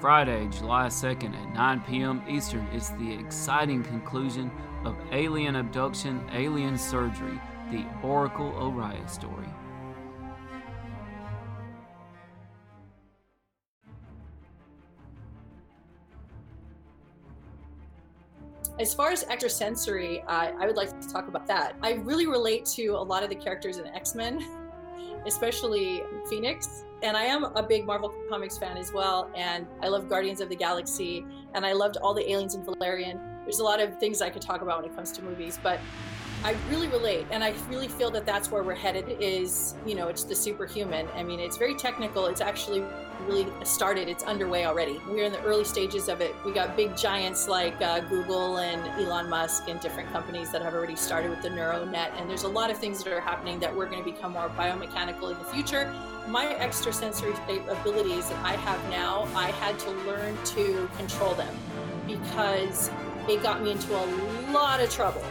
Friday, July 2nd at 9 p.m. Eastern is the exciting conclusion of Alien Abduction, Alien Surgery, the Oracle Orion story. As far as extrasensory, uh, I would like to talk about that. I really relate to a lot of the characters in X Men, especially Phoenix. And I am a big Marvel Comics fan as well. And I love Guardians of the Galaxy. And I loved all the aliens in Valerian. There's a lot of things I could talk about when it comes to movies. But I really relate, and I really feel that that's where we're headed. Is you know, it's the superhuman. I mean, it's very technical. It's actually really started. It's underway already. We're in the early stages of it. We got big giants like uh, Google and Elon Musk and different companies that have already started with the neural net. And there's a lot of things that are happening that we're going to become more biomechanical in the future. My extrasensory abilities that I have now, I had to learn to control them because it got me into a lot of trouble